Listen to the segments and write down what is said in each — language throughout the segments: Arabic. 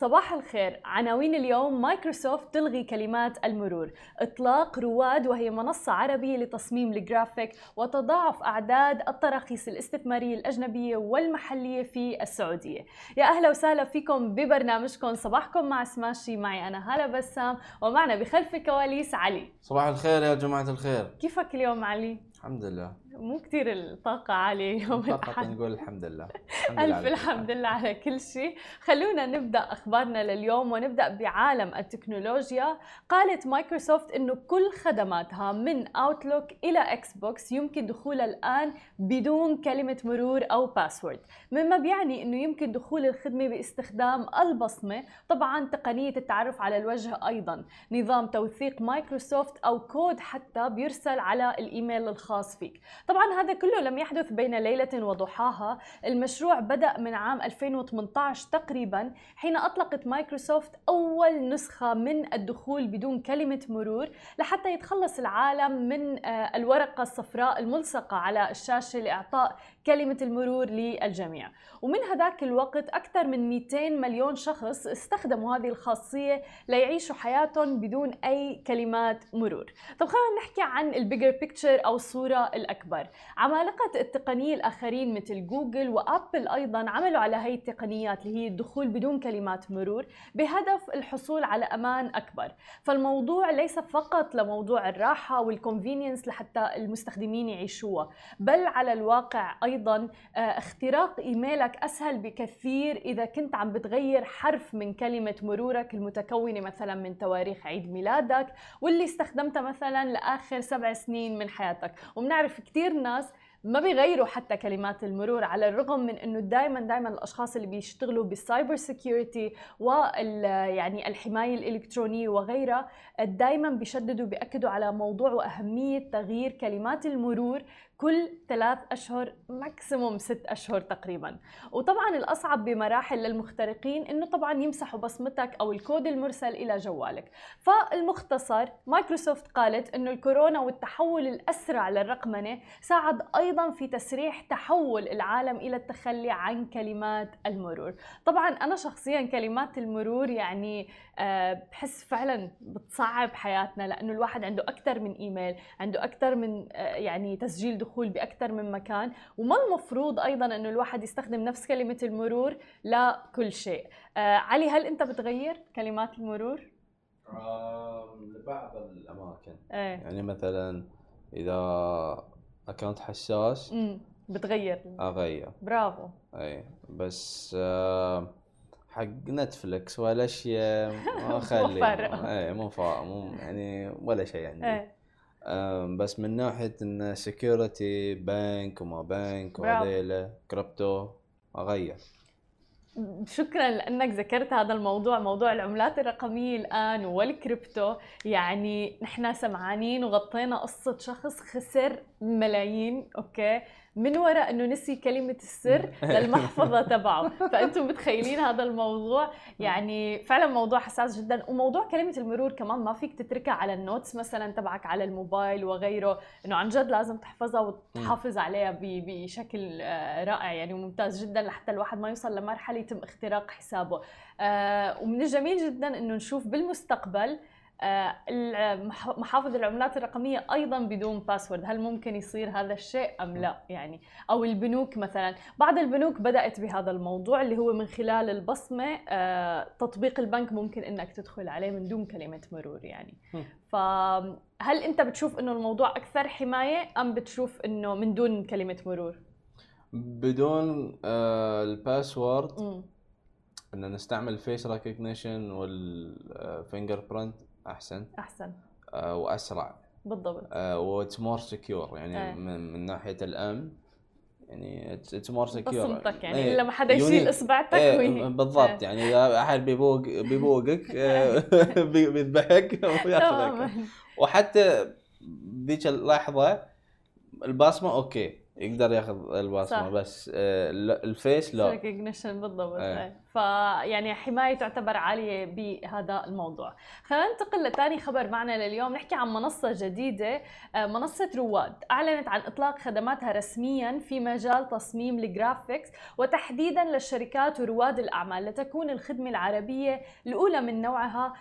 صباح الخير. عناوين اليوم مايكروسوفت تلغي كلمات المرور. إطلاق رواد وهي منصة عربية لتصميم الجرافيك وتضاعف أعداد التراخيص الاستثمارية الأجنبية والمحلية في السعودية. يا أهلا وسهلا فيكم ببرنامجكم. صباحكم مع سماشي. معي أنا هلا بسام ومعنا بخلف الكواليس علي. صباح الخير يا جماعة الخير. كيفك اليوم علي؟ الحمد لله. مو كثير الطاقة عالية يوم الأحد. نقول الحمد لله. ألف الحمد لله على كل شيء. خلونا نبدأ أخبارنا لليوم ونبدأ بعالم التكنولوجيا. قالت مايكروسوفت أنه كل خدماتها من أوتلوك إلى إكس بوكس يمكن دخولها الآن بدون كلمة مرور أو password مما بيعني أنه يمكن دخول الخدمة باستخدام البصمة. طبعا تقنية التعرف على الوجه أيضا. نظام توثيق مايكروسوفت أو كود حتى بيرسل على الإيميل الخاص فيك. طبعا هذا كله لم يحدث بين ليلة وضحاها. المشروع بدأ من عام 2018 تقريبا حين أطلقت مايكروسوفت أول نسخة من الدخول بدون كلمة مرور لحتى يتخلص العالم من آه، الورقة الصفراء الملصقة على الشاشة لإعطاء كلمة المرور للجميع. ومن هذاك الوقت أكثر من 200 مليون شخص استخدموا هذه الخاصية ليعيشوا حياتهم بدون أي كلمات مرور. طب خلينا نحكي عن ال bigger picture أو الصورة الأكبر. عمالقة التقنية الآخرين مثل جوجل وأبل أيضا عملوا على هي التقنيات اللي هي الدخول بدون كلمات مرور بهدف الحصول على أمان أكبر. فالموضوع ليس فقط لموضوع الراحة وال convenience لحتى المستخدمين يعيشوها بل على الواقع أيضا آه، اختراق إيميلك أسهل بكثير إذا كنت عم بتغير حرف من كلمة مرورك المتكونة مثلا من تواريخ عيد ميلادك واللي استخدمتها مثلا لآخر سبع سنين من حياتك. وبنعرف كثير ناس ما بيغيروا حتى كلمات المرور على الرغم من إنه دائما دائما الأشخاص اللي بيشتغلوا بال cyber security وال يعني الحماية الإلكترونية وغيرها دائما بيشددوا بيأكدوا على موضوع وأهمية تغيير كلمات المرور كل ثلاث أشهر maximum ست أشهر تقريبا. وطبعا الأصعب بمراحل للمخترقين أنه طبعا يمسحوا بصمتك أو الكود المرسل إلى جوالك. فالمختصر مايكروسوفت قالت أنه الكورونا والتحول الأسرع للرقمنة ساعد أيضا في تسريح تحول العالم إلى التخلي عن كلمات المرور. طبعا أنا شخصيا كلمات المرور يعني آه، بحس فعلا بتصعب حياتنا لأنه الواحد عنده أكثر من إيميل عنده أكثر من آه، يعني تسجيل دخول الدخول بأكثر من مكان وما المفروض أيضا إنه الواحد يستخدم نفس كلمة المرور لكل شيء. آه علي هل أنت بتغير كلمات المرور؟ لبعض الأماكن. إيه. يعني مثلا إذا account حساس امم بتغير. أغير. برافو. اي بس آه حق نتفلكس والاشياء ما أخلي. مو فارقة. اي مو مو يعني ولا شيء عندي. إيه. بس من ناحية إن security بنك وما بنك. وهذيلا كريبتو اغير شكرا لأنك ذكرت هذا الموضوع موضوع العملات الرقمية الآن والكريبتو يعني نحن سمعانين وغطينا قصة شخص خسر ملايين okay? من وراء إنه نسي كلمة السر للمحفظة تبعه. فأنتم متخيلين هذا الموضوع؟ يعني فعلا موضوع حساس جدا. وموضوع كلمة المرور كمان ما فيك تتركها على ال notes مثلا تبعك على الموبايل وغيره إنه عن جد لازم تحفظها وتحافظ عليها بشكل آه، رائع. يعني وممتاز جدا لحتى الواحد ما يوصل لمرحلة يتم اختراق حسابه. آه، ومن الجميل جدا إنه نشوف بالمستقبل محافظ العملات الرقمية أيضا بدون باسورد هل ممكن يصير هذا الشيء أم لا؟ يعني أو البنوك مثلا. بعض البنوك بدأت بهذا الموضوع اللي هو من خلال البصمة آه، تطبيق البنك ممكن أنك تدخل عليه من دون كلمة مرور يعني. فهل أنت بتشوف أنه الموضوع أكثر حماية أم بتشوف أنه من دون كلمة مرور؟ بدون آه ال password. ان نستعمل face recognition وال finger print أحسن. أحسن. آه وأسرع. بالضبط. و it's more secure يعني إيه. من, من ناحية الأمن يعني it's more secure. بصمتك يعني إلا ما حدا يشيل إصبعتك وي- إيه بالضبط إيه. يعني إذا أحد بيبوق بيبوقك آه، بي- بيذبحك ويأخذك. وحتى ذيك اللحظة البصمة okay. يقدر ياخذ البصمة صح. بس آه، الفيس لا recognition بالضبط إيه. إيه. فيعني حماية تعتبر عالية بهذا الموضوع خلينا ننتقل لثاني خبر معنا لليوم نحكي عن منصة جديدة آه، منصة رواد أعلنت عن إطلاق خدماتها رسميا في مجال تصميم ال graphics وتحديدا للشركات ورواد الأعمال لتكون الخدمة العربية الأولى من نوعها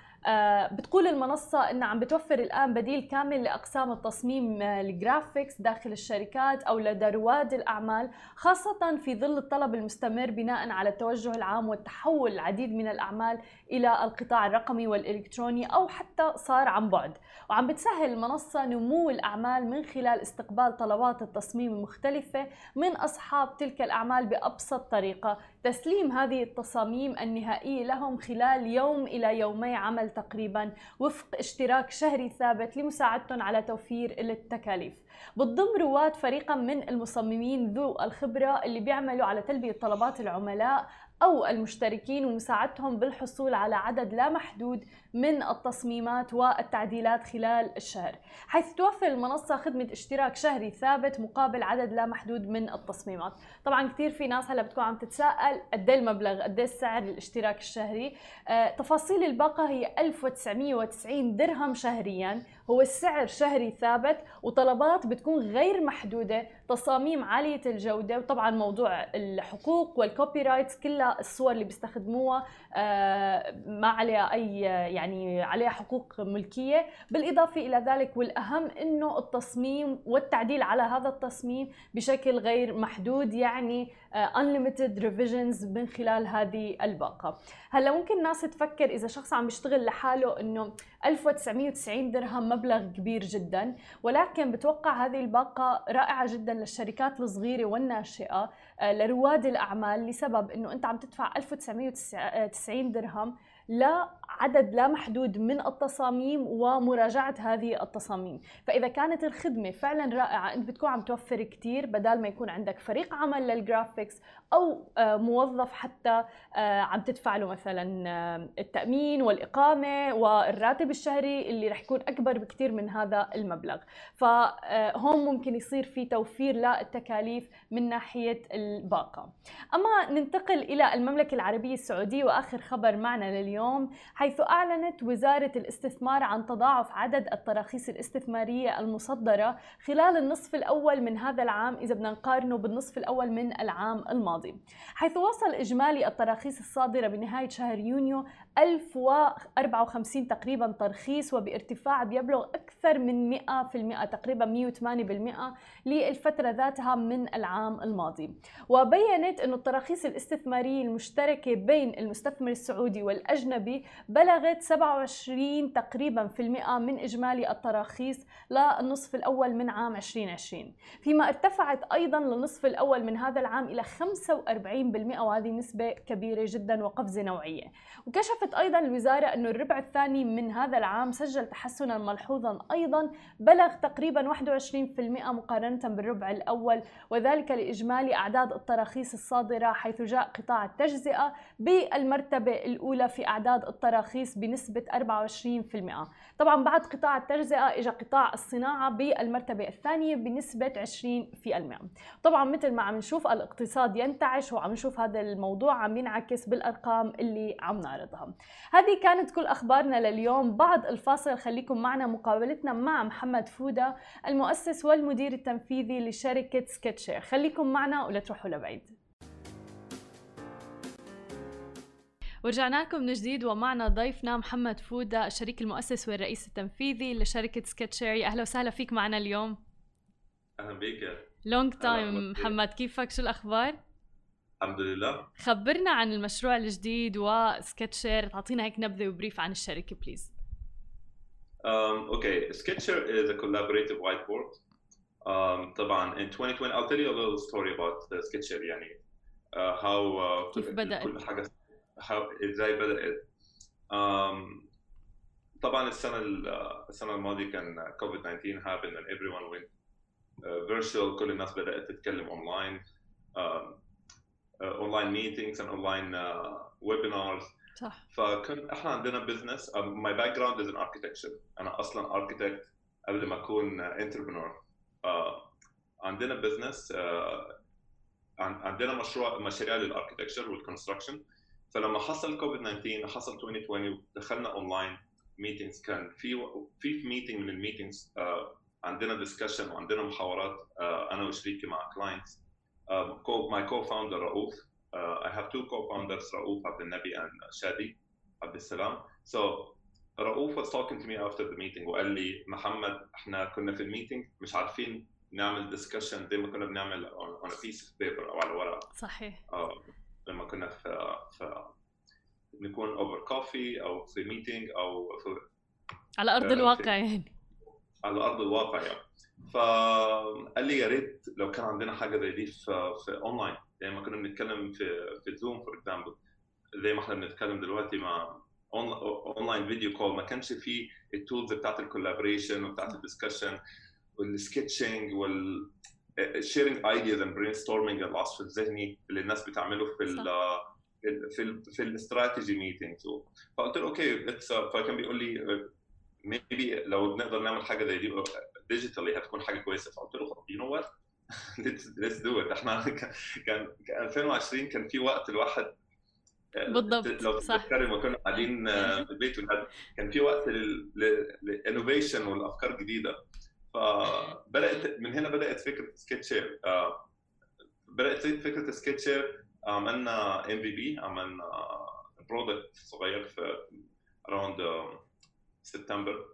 بتقول المنصة إنها عم بتوفر الآن بديل كامل لأقسام التصميم آه، الجرافيكس داخل الشركات أو لدى رواد الأعمال خاصة في ظل الطلب المستمر بناء على التوجه العام والتحول العديد من الأعمال إلى القطاع الرقمي والإلكتروني أو حتى صار عن بعد. وعم بتسهل المنصة نمو الأعمال من خلال استقبال طلبات التصميم المختلفة من أصحاب تلك الأعمال بأبسط طريقة. تسليم هذه التصاميم النهائية لهم خلال يوم إلى يومي عمل تقريبا وفق اشتراك شهري ثابت لمساعدتهم على توفير التكاليف. بتضم رواد فريقا من المصممين ذو الخبرة اللي بيعملوا على تلبية طلبات العملاء أو المشتركين ومساعدتهم بالحصول على عدد لا محدود من التصميمات والتعديلات خلال الشهر حيث توفر المنصة خدمة اشتراك شهري ثابت مقابل عدد لا محدود من التصميمات. طبعا كثير في ناس هلا بتكون عم تتساءل قد إيه المبلغ قد إيه السعر الاشتراك الشهري. آه، تفاصيل الباقة هي 1990 درهم شهريا هو السعر شهري ثابت وطلبات بتكون غير محدودة تصاميم عالية الجودة وطبعا موضوع الحقوق والكوبي رايتس كلها الصور اللي بيستخدموها آه، ما عليها أي يعني عليها حقوق ملكية. بالإضافة إلى ذلك والأهم أنه التصميم والتعديل على هذا التصميم بشكل غير محدود يعني آه، unlimited revisions من خلال هذه الباقة. هلأ ممكن الناس تفكر إذا شخص عم يشتغل لحاله أنه 1990 درهم مبلغ كبير جدا ولكن بتوقع هذه الباقة رائعة جدا للشركات الصغيرة والناشئة آه، لرواد الأعمال لسبب أنه أنت عم تدفع 1990 درهم لعدد لا محدود من التصاميم ومراجعة هذه التصاميم. فإذا كانت الخدمة فعلا رائعة أنت بتكون عم توفر كتير بدل ما يكون عندك فريق عمل للجرافيكس أو آه، موظف حتى آه، عم تدفع له مثلا آه، التأمين والإقامة والراتب الشهري اللي رح يكون أكبر بكتير من هذا المبلغ. فهون ممكن يصير في توفير للتكاليف من ناحية الباقة. أما ننتقل إلى المملكة العربية السعودية وآخر خبر معنا لليوم حيث أعلنت وزارة الاستثمار عن تضاعف عدد التراخيص الاستثمارية المصدرة خلال النصف الأول من هذا العام إذا بدنا نقارنه بالنصف الأول من العام الماضي. حيث وصل إجمالي التراخيص الصادرة بنهاية شهر يونيو 1054 تقريبا ترخيص وبارتفاع بيبلغ أكثر من 100% تقريبا 108% للفترة ذاتها من العام الماضي. وبينت أن التراخيص الاستثمارية المشتركة بين المستثمر السعودي والأجنبي بلغت 27 تقريبا في المئة من إجمالي التراخيص للنصف الأول من عام 2020 فيما ارتفعت أيضا للنصف الأول من هذا العام إلى 45% وهذه نسبة كبيرة جدا وقفزة نوعية. وكشفت أيضا الوزارة أن الربع الثاني من هذا العام سجل تحسنا ملحوظا. أيضا بلغ تقريبا 21% مقارنة بالربع الأول وذلك لإجمالي أعداد التراخيص الصادرة حيث جاء قطاع التجزئة بالمرتبة الأولى في أعداد التراخيص بنسبة 24% طبعا بعد قطاع التجزئة إجا قطاع الصناعة بالمرتبة الثانية بنسبة 20% طبعا مثل ما عم نشوف الاقتصاد ينتعش وعم نشوف هذا الموضوع عم ينعكس بالأرقام اللي عم نعرضها. هذه كانت كل أخبارنا لليوم. بعد الفاصل خليكم معنا مقابلتنا مع محمد فودة المؤسس والمدير التنفيذي لشركة سكتشير. خليكم معنا ولا تروحوا لبعيد. ورجعنا لكم من جديد ومعنا ضيفنا محمد فودة الشريك المؤسس والرئيس التنفيذي لشركة سكتشير. أهلا وسهلا فيك معنا اليوم. أهلا بك long أهلا time. محمد كيفك؟ شو الأخبار؟ الحمد لله. خبرنا عن المشروع الجديد وسكتشير تعطينا هيك نبذة و brief عن الشركة please um, okay. Sketcher is a collaborative whiteboard. Um, طبعا in 2020 I'll tell you a little story about uh, Sketcher يعني uh, how uh, كيف بدأت؟ كل حاجة how إزاي بدأت. Um, طبعا السنة ال- السنة الماضية كان COVID 19 happened and everyone went uh, virtual. كل الناس بدأت تتكلم online. Um, uh, meetings and online uh, webinars. صح. فكنت إحنا عندنا business my background is in architecture أنا أصلا architect قبل ما أكون entrepreneur عندنا business عندنا مشروع مشاريع لل architecture وال construction فلما حصل كوفيد 19 حصل 2020 ودخلنا online meetings كان في في meeting من ال meetings عندنا discussion وعندنا محاورات أنا وشريكي مع clients my co-founder رؤوف I have two co-founders رؤوف عبد النبي and عبد السلام so رؤوف was talking to me after the meeting وقال لي محمد إحنا كنا في ال meeting مش عارفين نعمل discussion زي ما كنا بنعمل on a piece of paper أو على ورقه صحيح. آه، لما كنا في في نكون over coffee أو في meeting أو في على أرض آه، الواقع يعني. على أرض الواقع يعني. فقال لي يا ريت لو كان عندنا حاجة زي دي في في اونلاين زي ما كنا بنتكلم في في Zoom for example زي ما إحنا بنتكلم دلوقتي مع online video call ما كانش فيه ال tools بتاعت ال collaboration وبتاعت ال discussion وال sketching وال sharing ideas and brainstorming العصف الذهني اللي الناس بتعمله في ال في ال في ال strategy meetings فقلت له okay فكان بيقول لي maybe لو نقدر نعمل حاجة زي دي digitally هتكون حاجة كويسة. فقلت له you know what let's do it إحنا كان كان 2020 كان في وقت الواحد بالضبط، لو صح. لما كنا قاعدين آه، في البيت كان في وقت لل innovation والأفكار الجديده فبدأت من هنا بدأت فكرة سكتشير بدأت فكرة سكتشير عملنا MVP عملنا product صغير في around سبتمبر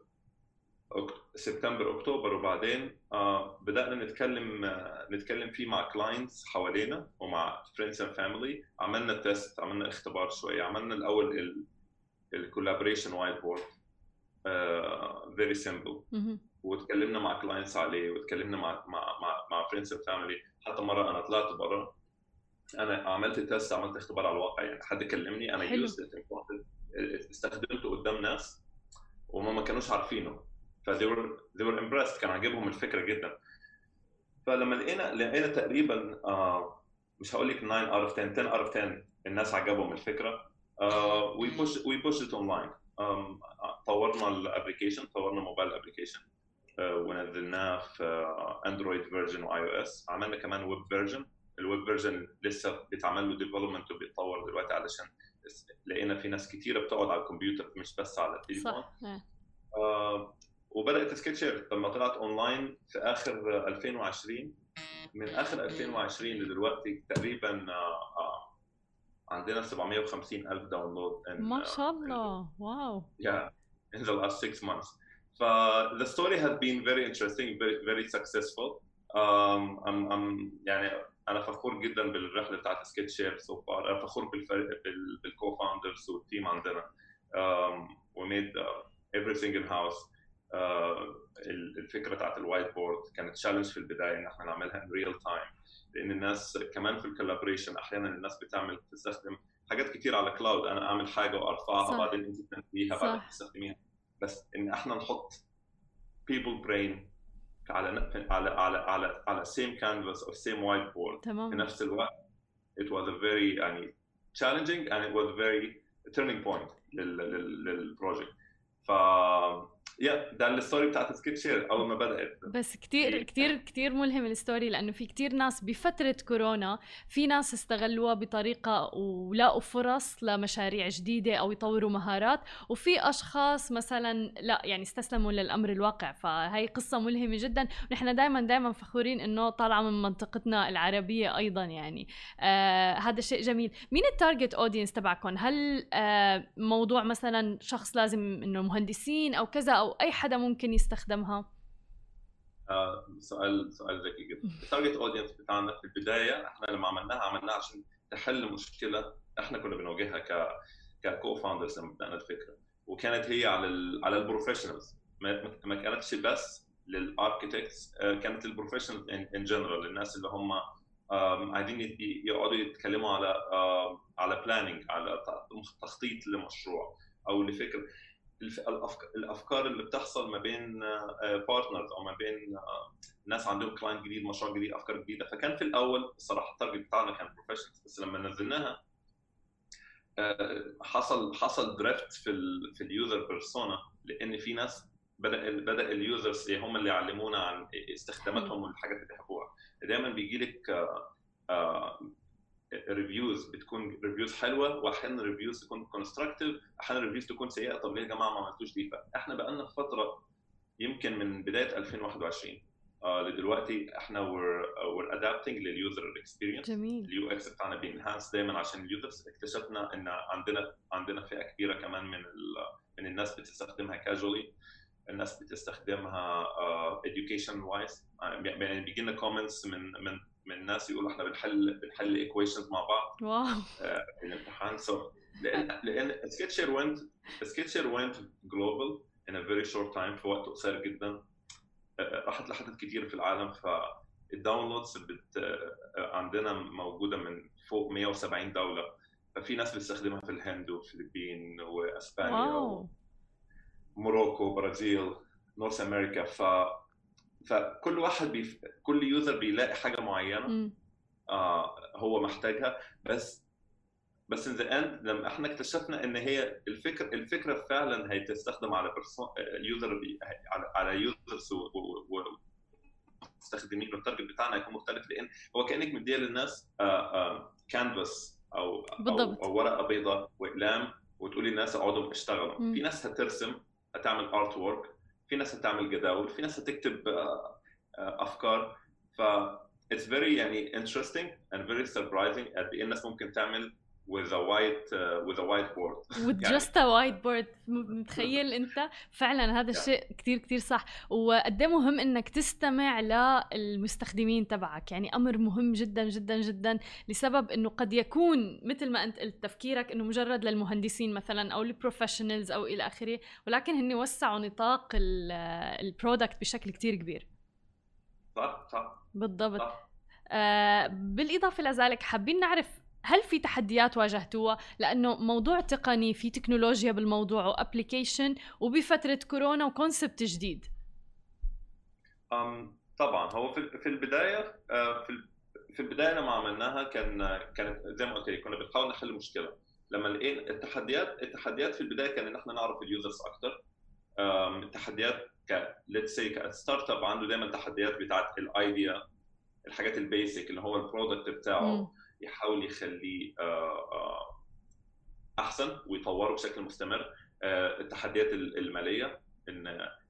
سبتمبر أكتوبر وبعدين آه، بدأنا نتكلم آه، نتكلم فيه مع clients حوالينا ومع friends and family عملنا test عملنا اختبار شوية. عملنا الأول ال collaboration whiteboard very simple مهم. واتكلمنا مع clients عليه واتكلمنا مع مع مع, مع friends and family حتى مرة أنا طلعت بره أنا عملت test عملت اختبار على الواقع. يعني حد كلمني أنا in- استخدمته قدام ناس. وما ما كانوش عارفينه. ف they were, they were impressed كان عاجبهم الفكرة جدا. فلما لقينا لقينا تقريبا آه مش هقول لك 9 out of 10 10 out of 10 الناس عجبهم الفكرة. آه push we pushed it online. um, طورنا ال application طورنا mobile application ونزلناه في Android version و iOS عملنا كمان web version ال web version لسه بيتعمل له development وبيتطور دلوقتي علشان لقينا في ناس كتيرة بتقعد على الكمبيوتر مش بس على التليفون. صح إيه. آه وبدأت سكتشير لما طلعت أونلاين في آخر 2020 من آخر 2020 لدلوقتي تقريبا آه آه عندنا 750 ألف download ما uh, شاء الله. wow. Yeah in the last six months. ف the story has been very interesting very very successful. um, I'm, I'm يعني أنا فخور جدا بالرحلة بتاعت سكيتش شير so far أنا فخور بالفريق بال, بال co-founders وال team عندنا everything in house. Uh, الفكرة بتاعت ال whiteboard كانت challenge في البداية إن إحنا نعملها in real time. لأن الناس كمان في ال collaboration أحيانا الناس بتعمل تستخدم حاجات كتير على cloud أنا أعمل حاجة وأرفعها. بعدين أنت تنزليها بعدين. تستخدميها. بس إن إحنا نحط people brain على على على على على same canvas او same whiteboard في تمام نفس الوقت it was a very يعني challenging and it was very turning point لل لل للبروجكت ف يا ده ال story بتاعت سكتشير أول ما بدأت. بس كتير إيه. كتير كتير ملهم ال story لأنه في كتير ناس بفترة كورونا في ناس استغلوها بطريقة ولقوا فرص لمشاريع جديدة أو يطوروا مهارات وفي أشخاص مثلا لا يعني استسلموا للأمر الواقع. فهي قصة ملهمة جدا. ونحن دائما دائما فخورين إنه طالعه من منطقتنا العربية أيضا يعني. آه هذا شيء جميل. مين ال target audience تبعكم؟ هل آه موضوع مثلا شخص لازم إنه مهندسين أو كذا أو أي حدا ممكن يستخدمها. آه، سؤال سؤال ذكي جدا. ال target audience بتاعنا في البداية إحنا لما عملناها عملناها عشان تحل مشكلة إحنا كنا بنواجهها ك ك co-founders لما بدأنا الفكرة. وكانت هي على ال على ال professionals ما ما كانتش بس لل architects كانت لل professional in general الناس اللي هم ي- يقعدوا يتكلموا على على planning على تخطيط لمشروع أو لفكرة. الأفكار اللي بتحصل ما بين partners أو ما بين آه، ناس عندهم client جديد مشروع جديد أفكار جديدة. فكان في الأول الصراحه ال target بتاعنا كان professionals بس لما نزلناها آه، حصل حصل drift في ال في ال user persona لأن في ناس بدأ بدأ ال users اللي هم اللي علمونا عن استخداماتهم والحاجات اللي بيحبوها. دايما بيجي لك reviews بتكون reviews حلوة وأحيانا reviews تكون constructive أحيانا reviews تكون سيئة. طب ليه يا جماعة ما عملتوش دي؟ فإحنا بقى لنا فترة يمكن من بداية 2021 آه لدلوقتي إحنا we're adapting لل user experience جميل. ال UX بتاعنا بي enhance دايما عشان ال users. اكتشفنا إن عندنا عندنا فئة كبيرة كمان من من الناس بتستخدمها casually الناس بتستخدمها uh, education wise يعني بيجي لنا comments من من من ناس يقولوا إحنا بنحل بنحل equations مع بعض. wow. في الامتحان. so لأن لأن Sketcher went Sketcher went global in a very short time في وقت قصير جدا. راحت لحتت كتير في العالم. فال downloads بتاعتنا موجودة من فوق 170 دولة. ففي ناس بتستخدمها في الهند والفلبين وأسبانيا Morocco Brazil North America. ف فكل واحد بيف... كل user بيلاقي حاجة معينة. آه هو محتاجها بس بس in the end لما إحنا اكتشفنا إن هي الفكرة الفكرة فعلا هي تستخدم على user على على users مستخدمين وال target بتاعنا هيكون مختلف لأن هو كأنك مديه للناس كانفاس أو بالضبط. أو, ورقة بيضاء وأقلام وتقولي للناس اقعدوا اشتغلوا. في ناس هترسم هتعمل artwork في ناس هتعمل جداول في ناس هتكتب آه، آه، أفكار. ف it's very يعني interesting and very surprising قد إيه الناس ممكن تعمل with a white uh, with a whiteboard. With يعني- just a whiteboard. متخيل انت؟ فعلا هذا Yeah. الشيء كتير كتير صح. وقد إيه مهم إنك تستمع للمستخدمين تبعك. يعني أمر مهم جدا جدا جدا لسبب إنه قد يكون مثل ما أنت قلت تفكيرك إنه مجرد للمهندسين مثلا أو ال professionals أو إلى آخره. ولكن هن وسعوا نطاق ال product بشكل كتير كبير. صح صح. بالضبط. صح. آه بالإضافة لذلك حابين نعرف هل في تحديات واجهتوها؟ لأنه موضوع تقني في تكنولوجيا بالموضوع و application وبفترة كورونا و concept جديد. طبعا. هو في في البداية آه، في ال- في البداية لما عملناها كان كانت زي ما قلت لك كنا بنحاول نحل مشكلة. لما لقينا التحديات التحديات في البداية كان إن إحنا نعرف ال users أكتر. آم، التحديات ك let's say ك startup عنده دايما تحديات بتاعت ال idea الحاجات ال basic اللي هو ال product بتاعه. مم. يحاول يخليه آه، آه، أحسن ويطوره بشكل مستمر. آه، التحديات ال- المالية إن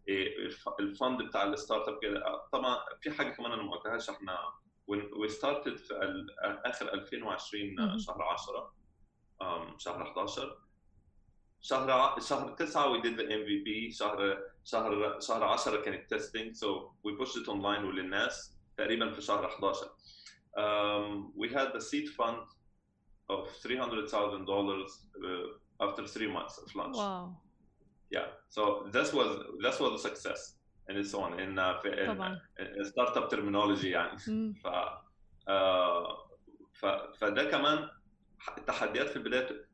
إيه الف- ال fund بتاع ال startup كده طبعا في حاجة كمان أنا ما قلتهاش. إحنا we started في آخر 2020 مهم. شهر 10 um, شهر 11 شهر شهر 9 we did the MVP شهر شهر شهر 10 كانت testing so we pushed it online وللناس تقريبا في شهر 11 um, we had the seed fund of $300,000 uh, after three months of launch. واو Yeah, so this was this was a success and it's on in uh, في in, طبعا in startup terminology يعني مم. ف آه، ف فده كمان التحديات في البدايه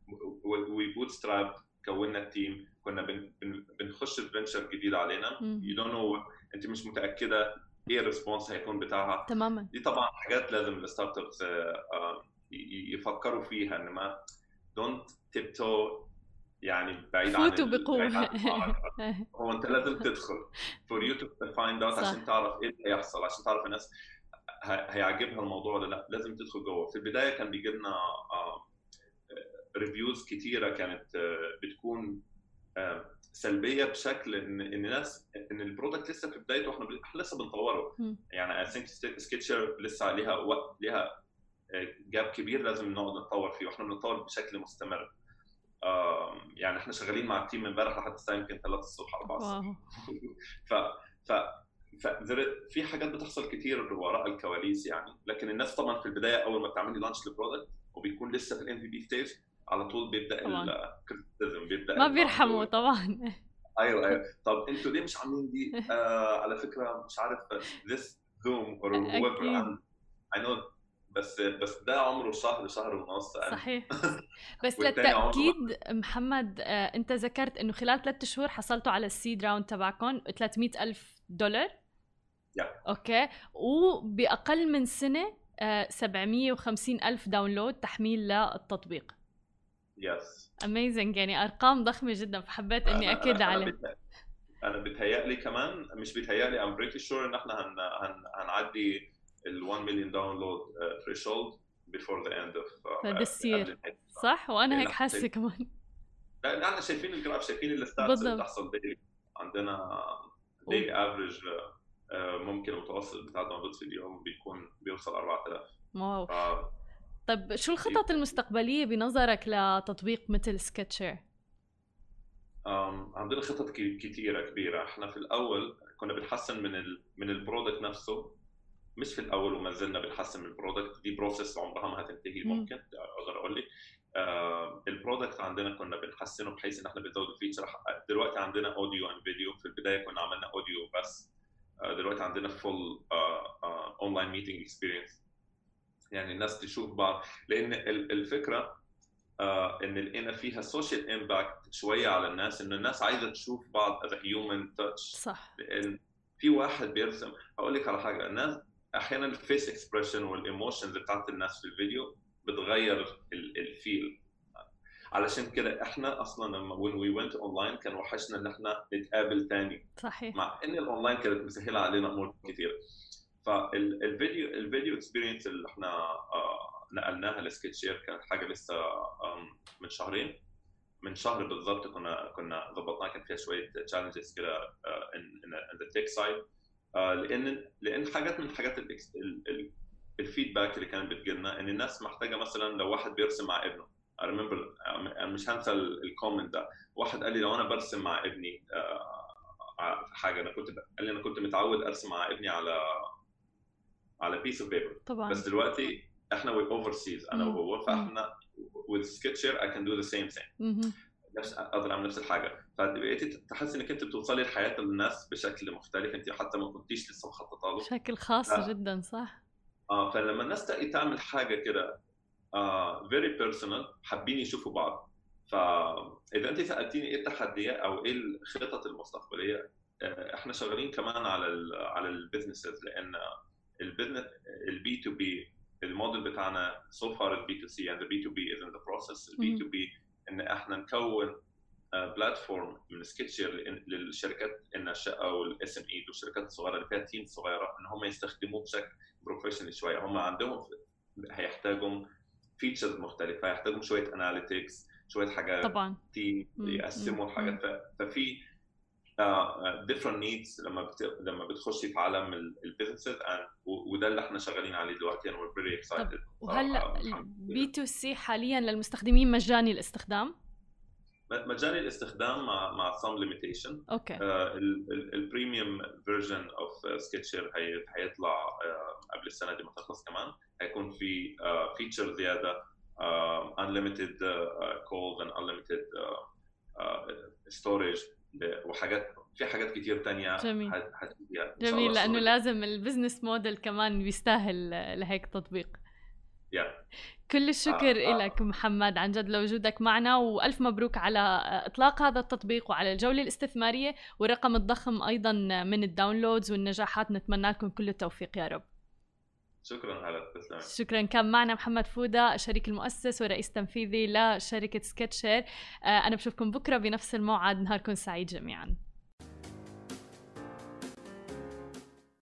وبوت ستراب كونا التيم كنا بن بن بنخش في فينشر جديد علينا مم. يو دونت نو انت مش متأكدة إيه الريسبونس هيكون بتاعها؟ تماما. دي طبعا حاجات لازم الستارت ابس يفكروا فيها إن ما دونت تيبتو يعني بعيد عن فوتوا بقوة. هو أنت لازم تدخل for you to find out. عشان تعرف إيه اللي هيحصل عشان تعرف الناس هيعجبها الموضوع ولا لأ. لازم تدخل جوه. في البداية كان بيجي لنا reviews كتيرة كانت آه، بتكون آه، سلبية بشكل ان إن الناس إن ال product لسه في بدايته وإحنا لسه بنطوره. يعني I think Sketcher لسه عليها وقت ليها gap كبير لازم نقعد نتطور فيه وإحنا بنتطور بشكل مستمر. يعني إحنا شغالين مع ال team من امبارح لحد الساعة يمكن 3 الصبح 4 الصبح. ف ف ف في حاجات بتحصل كتير وراء الكواليس يعني. لكن الناس طبعا في البداية أول ما بتعملي launch لل product وبيكون لسه في ال MVP stage على طول بيبدأ. ال criticism بيبدأ ما بيرحموا طبعا. أيوه أيوه. طب أنتوا ليه مش عاملين دي؟ آه على فكرة مش عارف or whoever أكيد. I know بس بس ده عمره شهر شهر ونص صحيح. بس عمره للتأكيد محمد آه، انت ذكرت انه خلال ثلاثة شهور حصلتوا على ال seed round تبعكم 300 ألف دولار. Yeah. okay. وبأقل من سنة آه، 750 ألف download تحميل للتطبيق. yes amazing يعني أرقام ضخمة جدا فحبيت إني أكد عليه. أنا بتهيألي كمان مش بتهيألي I'm pretty sure إن إحنا هن هن هنعدي ال 1 مليون download threshold before the end of this year صح؟ وأنا هيك لا، حاسة كمان. لا إحنا شايفين ال graph شايفين ال stats اللي. بتحصل daily عندنا daily average ممكن المتوسط بتاع ال downloads في اليوم بيكون بيوصل 4000 wow. طيب شو الخطط المستقبلية بنظرك لتطبيق مثل سكتشر؟ عندنا خطط ك- كتيرة كبيرة. إحنا في الأول كنا بنحسن من ال من ال product نفسه. مش في الأول وما زلنا بنحسن من ال product. دي process عمرها ما هتنتهي مم. ممكن. أقدر أقول لك. آه ال product عندنا كنا بنحسنه بحيث إن إحنا بنزود ال features. دلوقتي عندنا audio and video في البداية كنا عملنا audio بس. آه دلوقتي عندنا full online meeting experience يعني الناس تشوف بعض. لأن ال- الفكرة آه إن لقينا فيها social impact شوية على الناس إن الناس عايزة تشوف بعض as human touch صح. لأن في واحد بيرسم هقول لك على حاجة الناس أحيانا ال face expression وال emotions بتاعت الناس في الفيديو بتغير ال feel علشان كده إحنا أصلا لما when we went online كان وحشنا إن إحنا نتقابل تاني. صحيح. مع إن الاونلاين كانت مسهلة علينا أمور كتير. فالفيديو ال video experience اللي إحنا آه، نقلناها لسكتشير كانت حاجة لسه من شهرين. من شهر بالضبط كنا كنا ظبطناها كان فيها شوية challenges كده on the tech side لأن لأن حاجات من ال- ال feedback اللي كانت بتجيلنا إن الناس محتاجة مثلا لو واحد بيرسم مع ابنه. I remember مش هنسى ال comment ده. واحد قال لي لو أنا برسم مع ابني آه، في حاجة أنا كنت قال لي أنا كنت متعود أرسم مع ابني على على piece of paper طبعا. بس دلوقتي إحنا we're overseas أنا مم. وهو فاحنا sketcher I can do the same thing. مهم. نفس أقدر اعمل نفس الحاجة. فبقيتي تحس انك انت بتوصلي لحياة الناس بشكل مختلف. انت حتى ما كنتيش لسه مخططة له. بشكل خاص آه. جدا صح؟ آه فلما الناس تلاقي تعمل حاجة كده آه very personal حابين يشوفوا بعض. فاذا انت سألتيني إيه التحديات أو إيه الخطط المستقبلية آه إحنا شغالين كمان على ال على ال businesses لأن ال B2B ال model بتاعنا so far ال B2C and ال B2B is in the process ال B2B إن إحنا نكون platform من سكتشر للشركات الناشئه وال SME والشركات الصغيرة اللي فيها team صغيرة إن هم يستخدموه بشكل professional شوية. هم عندهم هيحتاجوا features مختلفة هيحتاجوا شوية analytics شوية حاجات طبعا. team. يقسموا. الحاجات. ففي different needs لما بت... لما بتخشي في عالم ال business ز وده اللي إحنا شغالين عليه دلوقتي and we're very excited. وهلا. ال B2C حاليا للمستخدمين مجاني الاستخدام؟ مجاني الاستخدام مع مع some limitation. okay. ال premium version of سكتشر هيطلع آه، قبل السنة دي ما تخلص كمان. هيكون في features زيادة آه، unlimited آه، calls and unlimited آه، آه، storage. ل- وحاجات في حاجات كتير تانية جميل. جميل السنة لازم ال business model كمان بيستاهل لهيك تطبيق Yeah. كل الشكر آه، آه. لك محمد عن جد لوجودك معنا وألف مبروك على إطلاق هذا التطبيق وعلى الجولة الاستثمارية والرقم الضخم أيضا من ال downloads والنجاحات نتمنى لكم كل التوفيق يا رب شكرا هلا تسلم شكرا. كان معنا محمد فودا الشريك المؤسس ورئيس تنفيذي لشركة سكتشر آه، أنا بشوفكم بكرة بنفس الموعد. نهاركم سعيد جميعا.